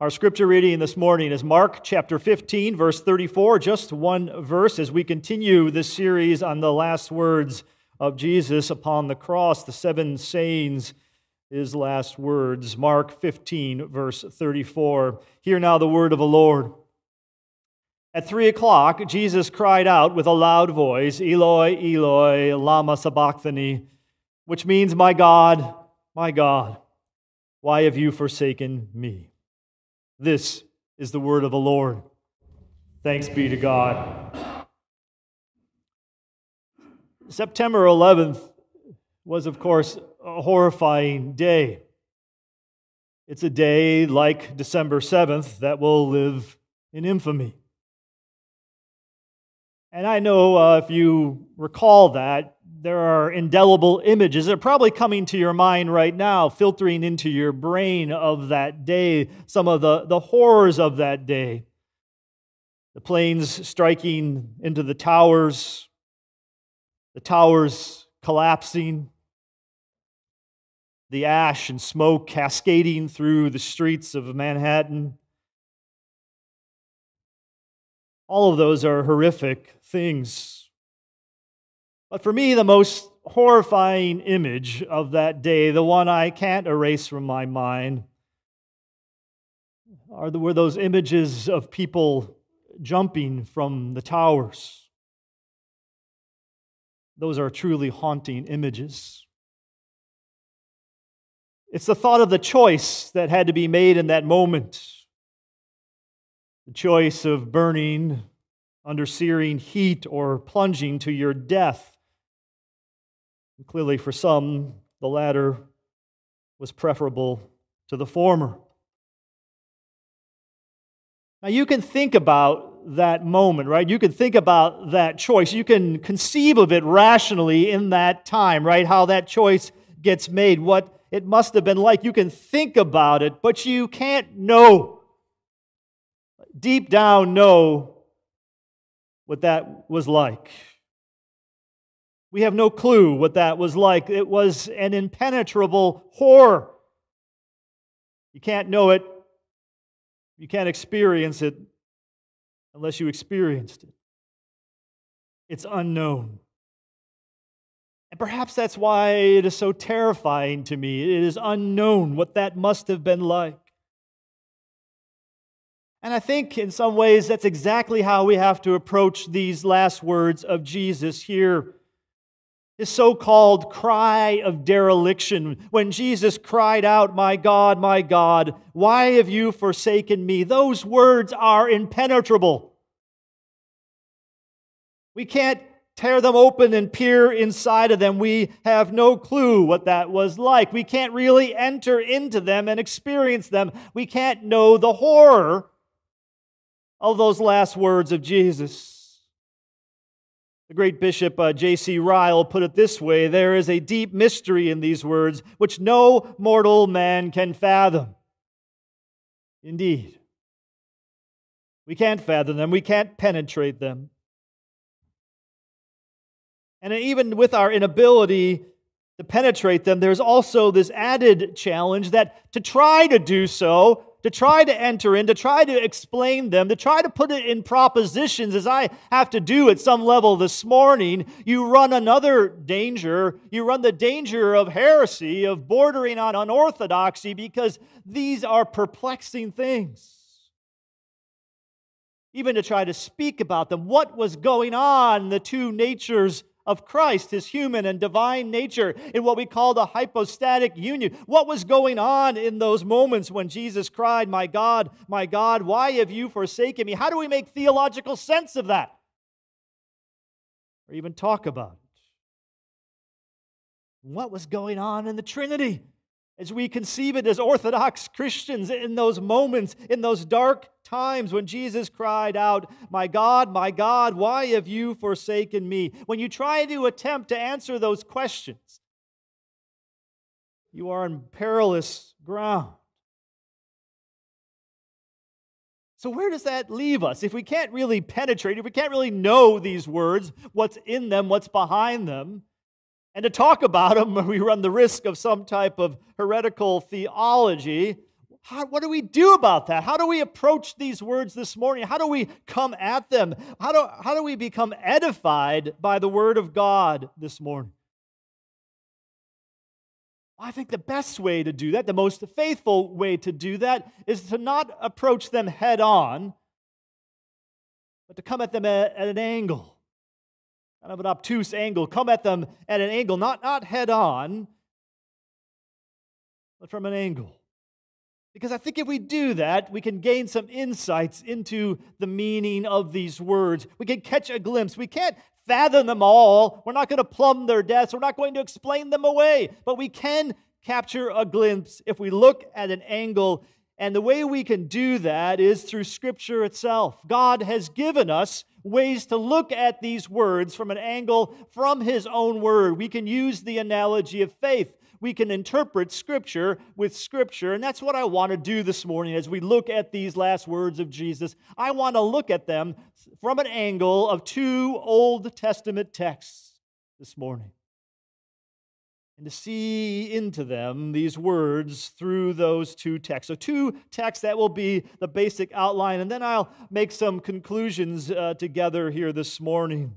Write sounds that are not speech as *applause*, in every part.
Our scripture reading this morning is Mark chapter 15, verse 34, just one verse as we continue this series on the last words of Jesus upon the cross, the seven sayings, his last words. Mark 15, verse 34. Hear now the word of the Lord. At three o'clock, Jesus cried out with a loud voice, Eloi, Eloi, Lama Sabachthani, which means, My God, my God, why have you forsaken me? This is the word of the Lord. Thanks be to God. September 11th was, of course, a horrifying day. It's a day like December 7th that will live in infamy. And I know uh, if you recall that, there are indelible images that are probably coming to your mind right now, filtering into your brain of that day, some of the, the horrors of that day. The planes striking into the towers, the towers collapsing, the ash and smoke cascading through the streets of Manhattan. All of those are horrific things. But for me, the most horrifying image of that day, the one I can't erase from my mind, are the, were those images of people jumping from the towers. Those are truly haunting images. It's the thought of the choice that had to be made in that moment the choice of burning under searing heat or plunging to your death. And clearly, for some, the latter was preferable to the former. Now, you can think about that moment, right? You can think about that choice. You can conceive of it rationally in that time, right? How that choice gets made, what it must have been like. You can think about it, but you can't know. Deep down, know what that was like. We have no clue what that was like. It was an impenetrable horror. You can't know it, you can't experience it unless you experienced it. It's unknown. And perhaps that's why it is so terrifying to me. It is unknown what that must have been like. And I think in some ways that's exactly how we have to approach these last words of Jesus here his so called cry of dereliction, when Jesus cried out, My God, my God, why have you forsaken me? Those words are impenetrable. We can't tear them open and peer inside of them. We have no clue what that was like. We can't really enter into them and experience them. We can't know the horror of those last words of Jesus. The great bishop uh, J.C. Ryle put it this way there is a deep mystery in these words which no mortal man can fathom. Indeed, we can't fathom them, we can't penetrate them. And even with our inability to penetrate them, there's also this added challenge that to try to do so to try to enter in, to try to explain them, to try to put it in propositions, as I have to do at some level this morning, you run another danger. You run the danger of heresy, of bordering on unorthodoxy, because these are perplexing things. Even to try to speak about them, what was going on, the two natures of Christ, his human and divine nature, in what we call the hypostatic union. What was going on in those moments when Jesus cried, My God, my God, why have you forsaken me? How do we make theological sense of that? Or even talk about it? What was going on in the Trinity? As we conceive it as Orthodox Christians in those moments, in those dark times when Jesus cried out, My God, my God, why have you forsaken me? When you try to attempt to answer those questions, you are on perilous ground. So, where does that leave us? If we can't really penetrate, if we can't really know these words, what's in them, what's behind them, and to talk about them, *laughs* we run the risk of some type of heretical theology. how, what do we do about that? How do we approach these words this morning? How do we come at them? How do, how do we become edified by the word of God this morning? I think the best way to do that, the most faithful way to do that, is to not approach them head on, but to come at them at, at an angle, kind of an obtuse angle. Come at them at an angle, not, not head on, but from an angle. Because I think if we do that, we can gain some insights into the meaning of these words. We can catch a glimpse. We can't fathom them all. We're not going to plumb their depths. We're not going to explain them away. But we can capture a glimpse if we look at an angle. And the way we can do that is through Scripture itself. God has given us ways to look at these words from an angle from His own Word. We can use the analogy of faith we can interpret Scripture with Scripture. And that's what I want to do this morning as we look at these last words of Jesus. I want to look at them from an angle of two Old Testament texts this morning. And to see into them these words through those two texts. So, two texts that will be the basic outline, and then I'll make some conclusions uh, together here this morning.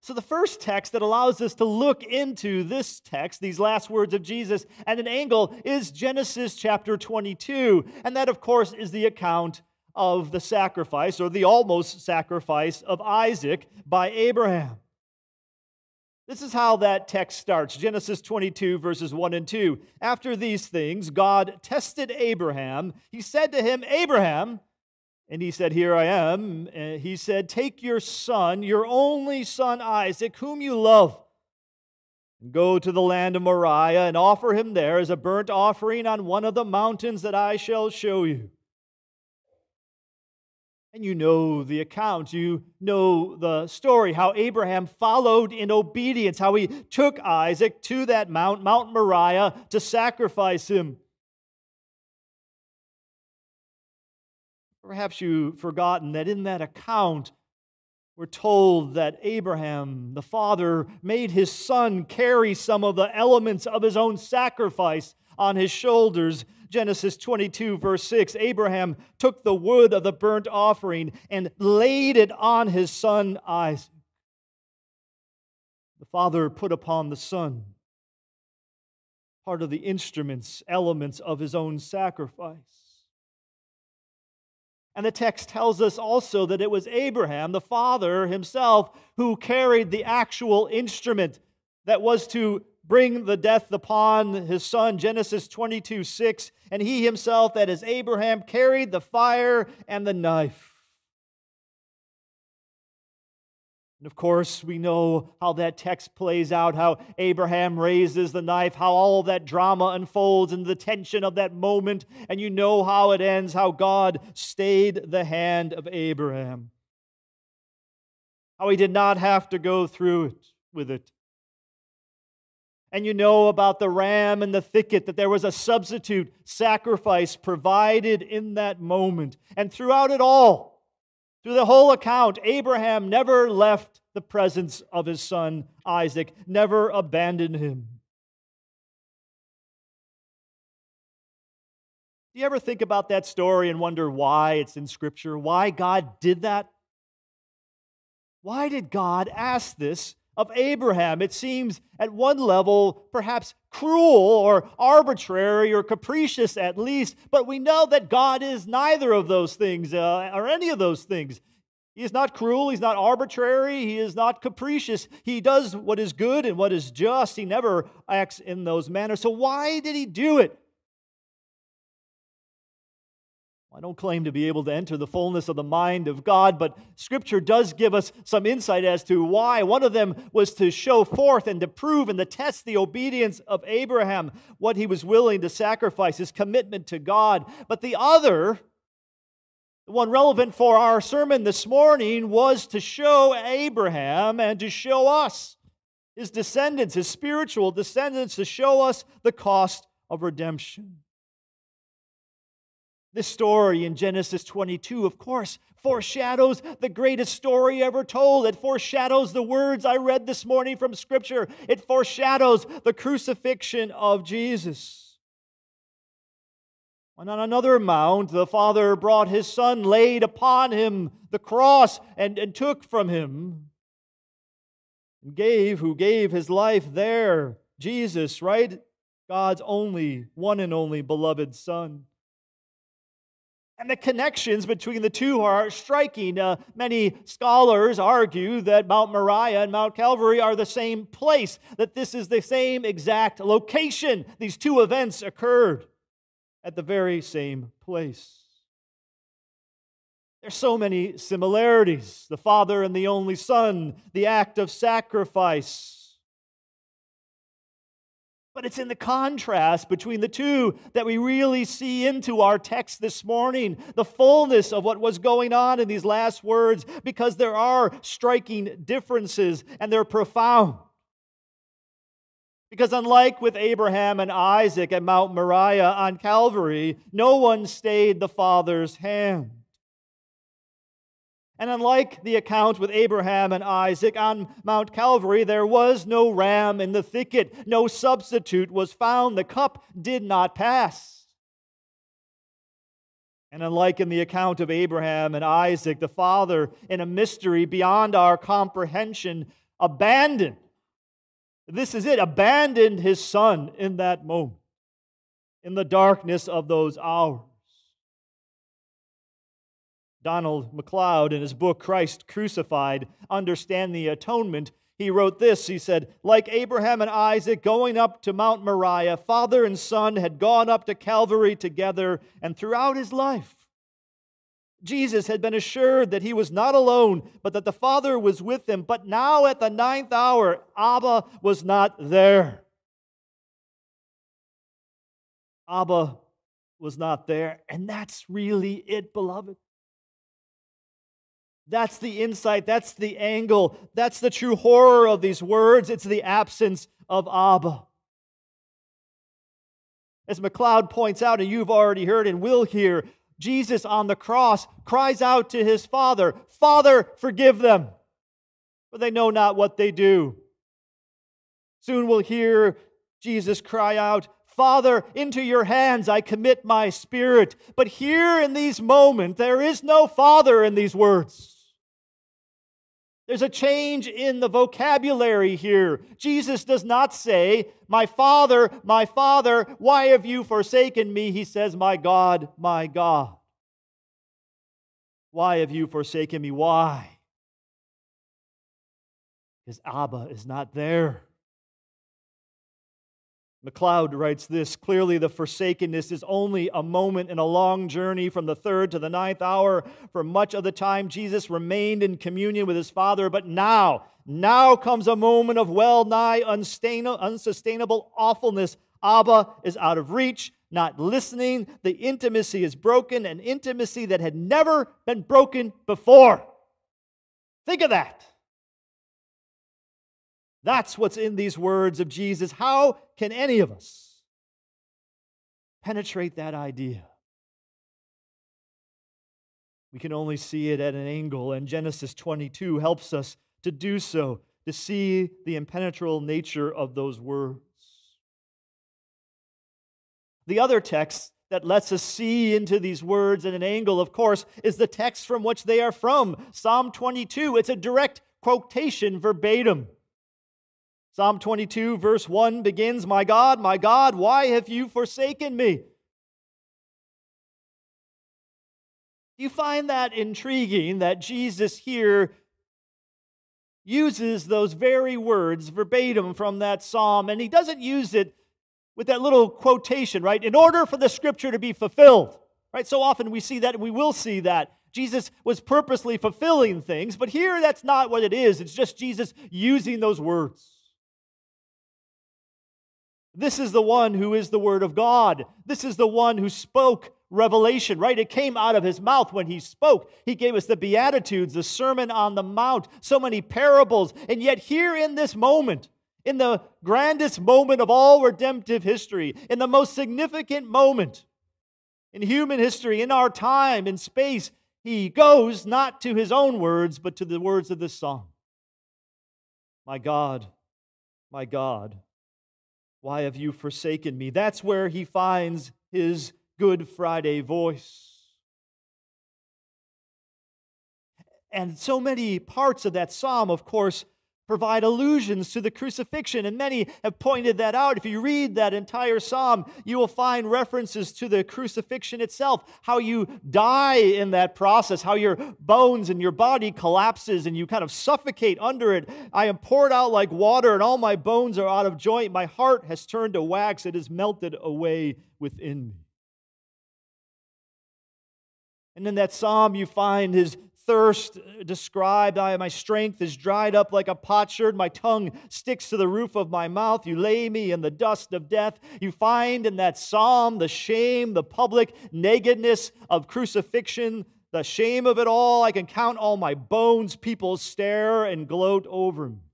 So, the first text that allows us to look into this text, these last words of Jesus, at an angle is Genesis chapter 22. And that, of course, is the account of the sacrifice or the almost sacrifice of Isaac by Abraham. This is how that text starts Genesis 22, verses 1 and 2. After these things, God tested Abraham. He said to him, Abraham, and he said, Here I am. And he said, Take your son, your only son Isaac, whom you love, and go to the land of Moriah and offer him there as a burnt offering on one of the mountains that I shall show you. And you know the account, you know the story, how Abraham followed in obedience, how he took Isaac to that mount, Mount Moriah, to sacrifice him. Perhaps you've forgotten that in that account, we're told that Abraham, the father, made his son carry some of the elements of his own sacrifice on his shoulders. Genesis 22, verse 6 Abraham took the wood of the burnt offering and laid it on his son Isaac. The father put upon the son part of the instruments, elements of his own sacrifice. And the text tells us also that it was Abraham, the father himself, who carried the actual instrument that was to bring the death upon his son, Genesis 22 6. And he himself, that is Abraham, carried the fire and the knife. And of course, we know how that text plays out, how Abraham raises the knife, how all that drama unfolds, and the tension of that moment. And you know how it ends, how God stayed the hand of Abraham. How he did not have to go through it with it. And you know about the ram in the thicket, that there was a substitute sacrifice provided in that moment. And throughout it all, through the whole account, Abraham never left the presence of his son Isaac, never abandoned him. Do you ever think about that story and wonder why it's in Scripture? Why God did that? Why did God ask this of Abraham. It seems at one level perhaps cruel or arbitrary or capricious at least, but we know that God is neither of those things uh, or any of those things. He is not cruel, he's not arbitrary, he is not capricious. He does what is good and what is just. He never acts in those manners. So why did he do it? I don't claim to be able to enter the fullness of the mind of God, but Scripture does give us some insight as to why. One of them was to show forth and to prove and to test the obedience of Abraham, what he was willing to sacrifice, his commitment to God. But the other, the one relevant for our sermon this morning, was to show Abraham and to show us, his descendants, his spiritual descendants, to show us the cost of redemption. This story in Genesis 22, of course, foreshadows the greatest story ever told. It foreshadows the words I read this morning from Scripture. It foreshadows the crucifixion of Jesus. And on another mount, the Father brought his Son, laid upon him the cross, and, and took from him, and gave, who gave his life there, Jesus, right? God's only, one and only beloved Son. And the connections between the two are striking. Uh, many scholars argue that Mount Moriah and Mount Calvary are the same place, that this is the same exact location. These two events occurred at the very same place. There's so many similarities the Father and the only Son, the act of sacrifice but it's in the contrast between the two that we really see into our text this morning the fullness of what was going on in these last words, because there are striking differences and they're profound. Because unlike with Abraham and Isaac at Mount Moriah on Calvary, no one stayed the Father's hand. And unlike the account with Abraham and Isaac on Mount Calvary, there was no ram in the thicket. No substitute was found. The cup did not pass. And unlike in the account of Abraham and Isaac, the father, in a mystery beyond our comprehension, abandoned. This is it, abandoned his son in that moment, in the darkness of those hours. Donald MacLeod, in his book Christ Crucified Understand the Atonement, he wrote this. He said, Like Abraham and Isaac going up to Mount Moriah, father and son had gone up to Calvary together, and throughout his life, Jesus had been assured that he was not alone, but that the Father was with him. But now at the ninth hour, Abba was not there. Abba was not there. And that's really it, beloved. That's the insight, that's the angle, that's the true horror of these words. It's the absence of Abba. As MacLeod points out, and you've already heard and will hear, Jesus on the cross cries out to his Father, Father, forgive them, for they know not what they do. Soon we'll hear Jesus cry out, Father, into your hands I commit my spirit. But here in these moments, there is no Father in these words. There's a change in the vocabulary here. Jesus does not say, My Father, my Father, why have you forsaken me? He says, My God, my God. Why have you forsaken me? Why? His Abba is not there. MacLeod writes this clearly the forsakenness is only a moment in a long journey from the third to the ninth hour. For much of the time, Jesus remained in communion with his Father, but now, now comes a moment of well nigh unsustainable awfulness. Abba is out of reach, not listening. The intimacy is broken, an intimacy that had never been broken before. Think of that. That's what's in these words of Jesus. How can any of us penetrate that idea? We can only see it at an angle, and Genesis 22 helps us to do so, to see the impenetrable nature of those words. The other text that lets us see into these words at an angle, of course, is the text from which they are from Psalm 22. It's a direct quotation verbatim. Psalm 22, verse 1 begins My God, my God, why have you forsaken me? You find that intriguing that Jesus here uses those very words verbatim from that psalm, and he doesn't use it with that little quotation, right? In order for the scripture to be fulfilled, right? So often we see that, and we will see that. Jesus was purposely fulfilling things, but here that's not what it is. It's just Jesus using those words. This is the one who is the Word of God. This is the one who spoke revelation, right? It came out of his mouth when he spoke. He gave us the Beatitudes, the Sermon on the Mount, so many parables. And yet, here in this moment, in the grandest moment of all redemptive history, in the most significant moment in human history, in our time, in space, he goes not to his own words, but to the words of this song My God, my God why have you forsaken me? That's where he finds his Good Friday voice. And so many parts of that psalm, of course, provide allusions to the crucifixion, and many have pointed that out. If you read that entire psalm, you will find references to the crucifixion itself, how you die in that process, how your bones and your body collapses and you kind of suffocate under it. I am poured out like water, and all my bones are out of joint. My heart has turned to wax, it is melted away within me. And in that psalm, you find his thirst described. I, my strength is dried up like a potsherd. My tongue sticks to the roof of my mouth. You lay me in the dust of death. You find in that psalm the shame, the public nakedness of crucifixion, the shame of it all. I can count all my bones. People stare and gloat over me.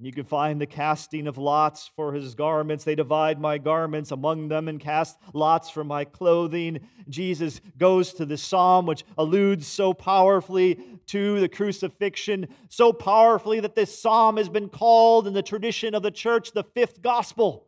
And you can find the casting of lots for his garments. They divide my garments among them and cast lots for my clothing. Jesus goes to the psalm, which alludes so powerfully to the crucifixion, so powerfully that this psalm has been called in the tradition of the church the fifth gospel.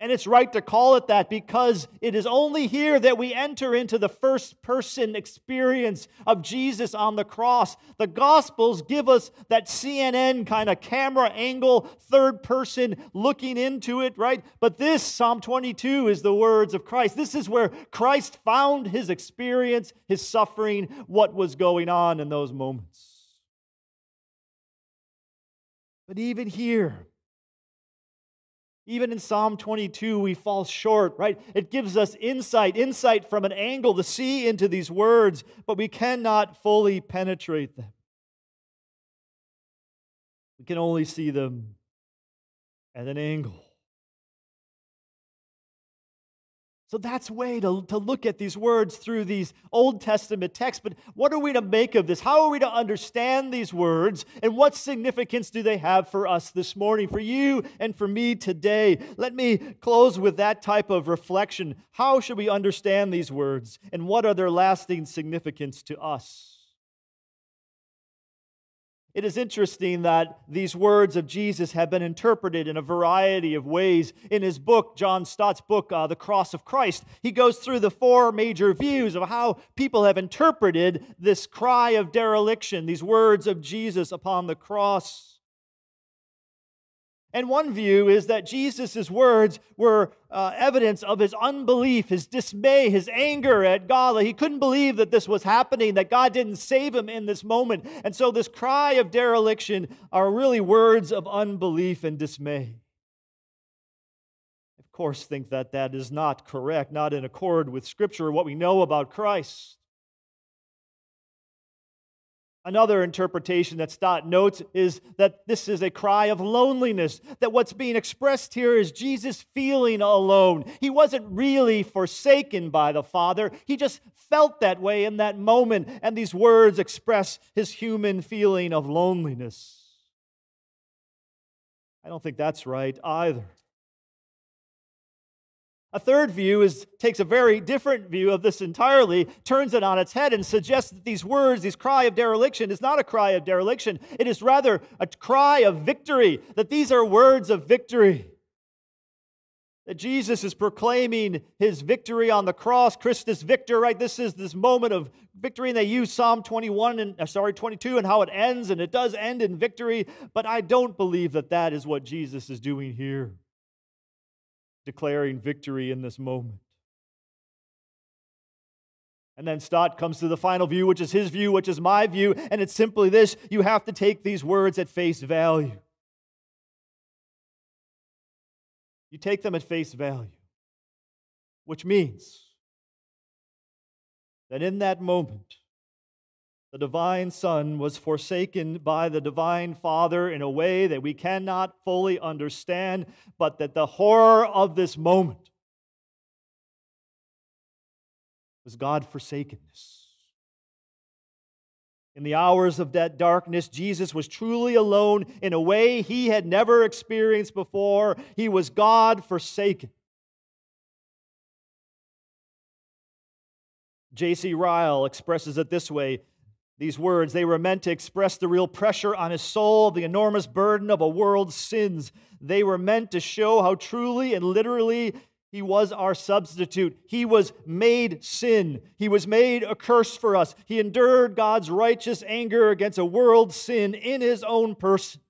And it's right to call it that because it is only here that we enter into the first person experience of Jesus on the cross. The Gospels give us that CNN kind of camera angle, third person looking into it, right? But this, Psalm 22, is the words of Christ. This is where Christ found his experience, his suffering, what was going on in those moments. But even here, even in Psalm 22, we fall short, right? It gives us insight, insight from an angle to see into these words, but we cannot fully penetrate them. We can only see them at an angle. So that's way to, to look at these words through these Old Testament texts. But what are we to make of this? How are we to understand these words? And what significance do they have for us this morning, for you and for me today? Let me close with that type of reflection. How should we understand these words? And what are their lasting significance to us? It is interesting that these words of Jesus have been interpreted in a variety of ways. In his book, John Stott's book, uh, The Cross of Christ, he goes through the four major views of how people have interpreted this cry of dereliction, these words of Jesus upon the cross. And one view is that Jesus' words were uh, evidence of his unbelief, his dismay, his anger at God. He couldn't believe that this was happening, that God didn't save him in this moment. And so, this cry of dereliction are really words of unbelief and dismay. Of course, think that that is not correct, not in accord with Scripture, or what we know about Christ. Another interpretation that Stott notes is that this is a cry of loneliness, that what's being expressed here is Jesus feeling alone. He wasn't really forsaken by the Father, he just felt that way in that moment, and these words express his human feeling of loneliness. I don't think that's right either. A third view is, takes a very different view of this entirely, turns it on its head, and suggests that these words, this cry of dereliction, is not a cry of dereliction. It is rather a cry of victory, that these are words of victory. That Jesus is proclaiming his victory on the cross, Christus Victor, right? This is this moment of victory, and they use Psalm 21 and uh, sorry, 22 and how it ends, and it does end in victory, but I don't believe that that is what Jesus is doing here declaring victory in this moment. And then Stott comes to the final view, which is his view, which is my view, and it's simply this you have to take these words at face value. You take them at face value, which means that in that moment, the divine Son was forsaken by the divine Father in a way that we cannot fully understand, but that the horror of this moment was God forsakenness. In the hours of that darkness, Jesus was truly alone in a way he had never experienced before. He was God forsaken. J.C. Ryle expresses it this way These words, they were meant to express the real pressure on his soul, the enormous burden of a world's sins. They were meant to show how truly and literally he was our substitute. He was made sin. He was made a curse for us. He endured God's righteous anger against a world's sin in his own person.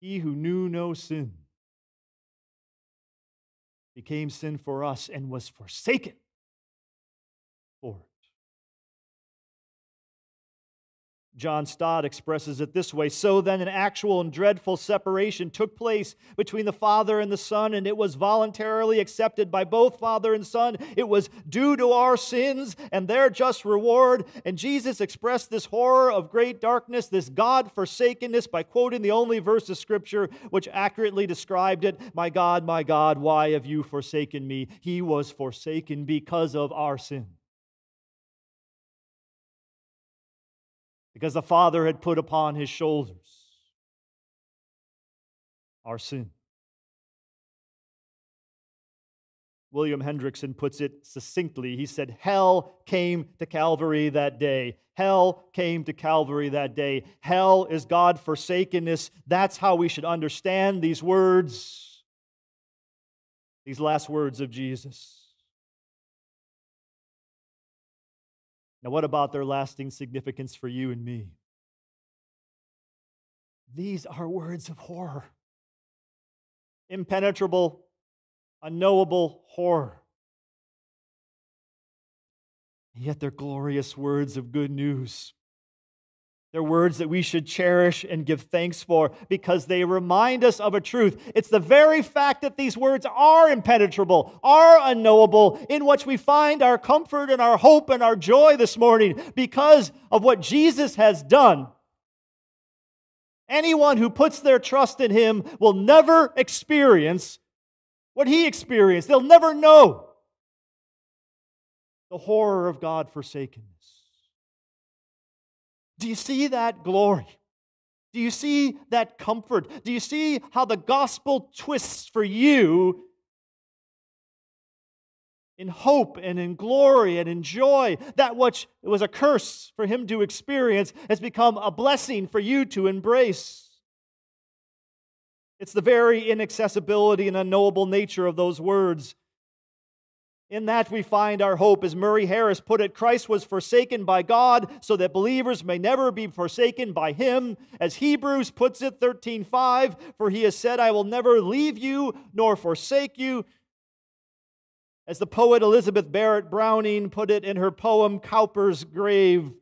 He who knew no sin became sin for us and was forsaken John Stott expresses it this way So then, an actual and dreadful separation took place between the Father and the Son, and it was voluntarily accepted by both Father and Son. It was due to our sins and their just reward. And Jesus expressed this horror of great darkness, this God forsakenness, by quoting the only verse of Scripture which accurately described it My God, my God, why have you forsaken me? He was forsaken because of our sin. Because the Father had put upon his shoulders our sin. William Hendriksen puts it succinctly. He said, Hell came to Calvary that day. Hell came to Calvary that day. Hell is God forsakenness. That's how we should understand these words, these last words of Jesus. Now, what about their lasting significance for you and me? These are words of horror impenetrable, unknowable horror. Yet they're glorious words of good news. They're words that we should cherish and give thanks for because they remind us of a truth. It's the very fact that these words are impenetrable, are unknowable, in which we find our comfort and our hope and our joy this morning because of what Jesus has done. Anyone who puts their trust in him will never experience what he experienced. They'll never know the horror of God forsaken. Do you see that glory? Do you see that comfort? Do you see how the gospel twists for you in hope and in glory and in joy? That which was a curse for him to experience has become a blessing for you to embrace. It's the very inaccessibility and unknowable nature of those words in that we find our hope. As Murray Harris put it, Christ was forsaken by God so that believers may never be forsaken by him. As Hebrews puts it, 13:5, for he has said, I will never leave you nor forsake you. As the poet Elizabeth Barrett Browning put it in her poem Cowper's Grave,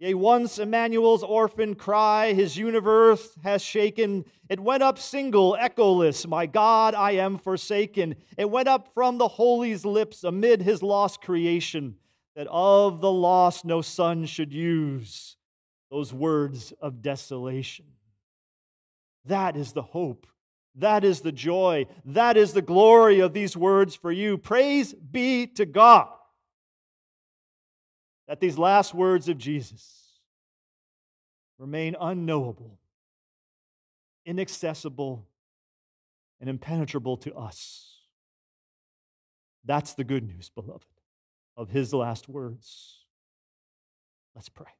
Yea, once Emmanuel's orphan cry his universe has shaken. It went up single, echoless, My God, I am forsaken. It went up from the Holy's lips amid his lost creation, that of the lost no son should use those words of desolation. That is the hope. That is the joy. That is the glory of these words for you. Praise be to God that these last words of Jesus remain unknowable, inaccessible, and impenetrable to us. That's the good news, beloved, of his last words. Let's pray.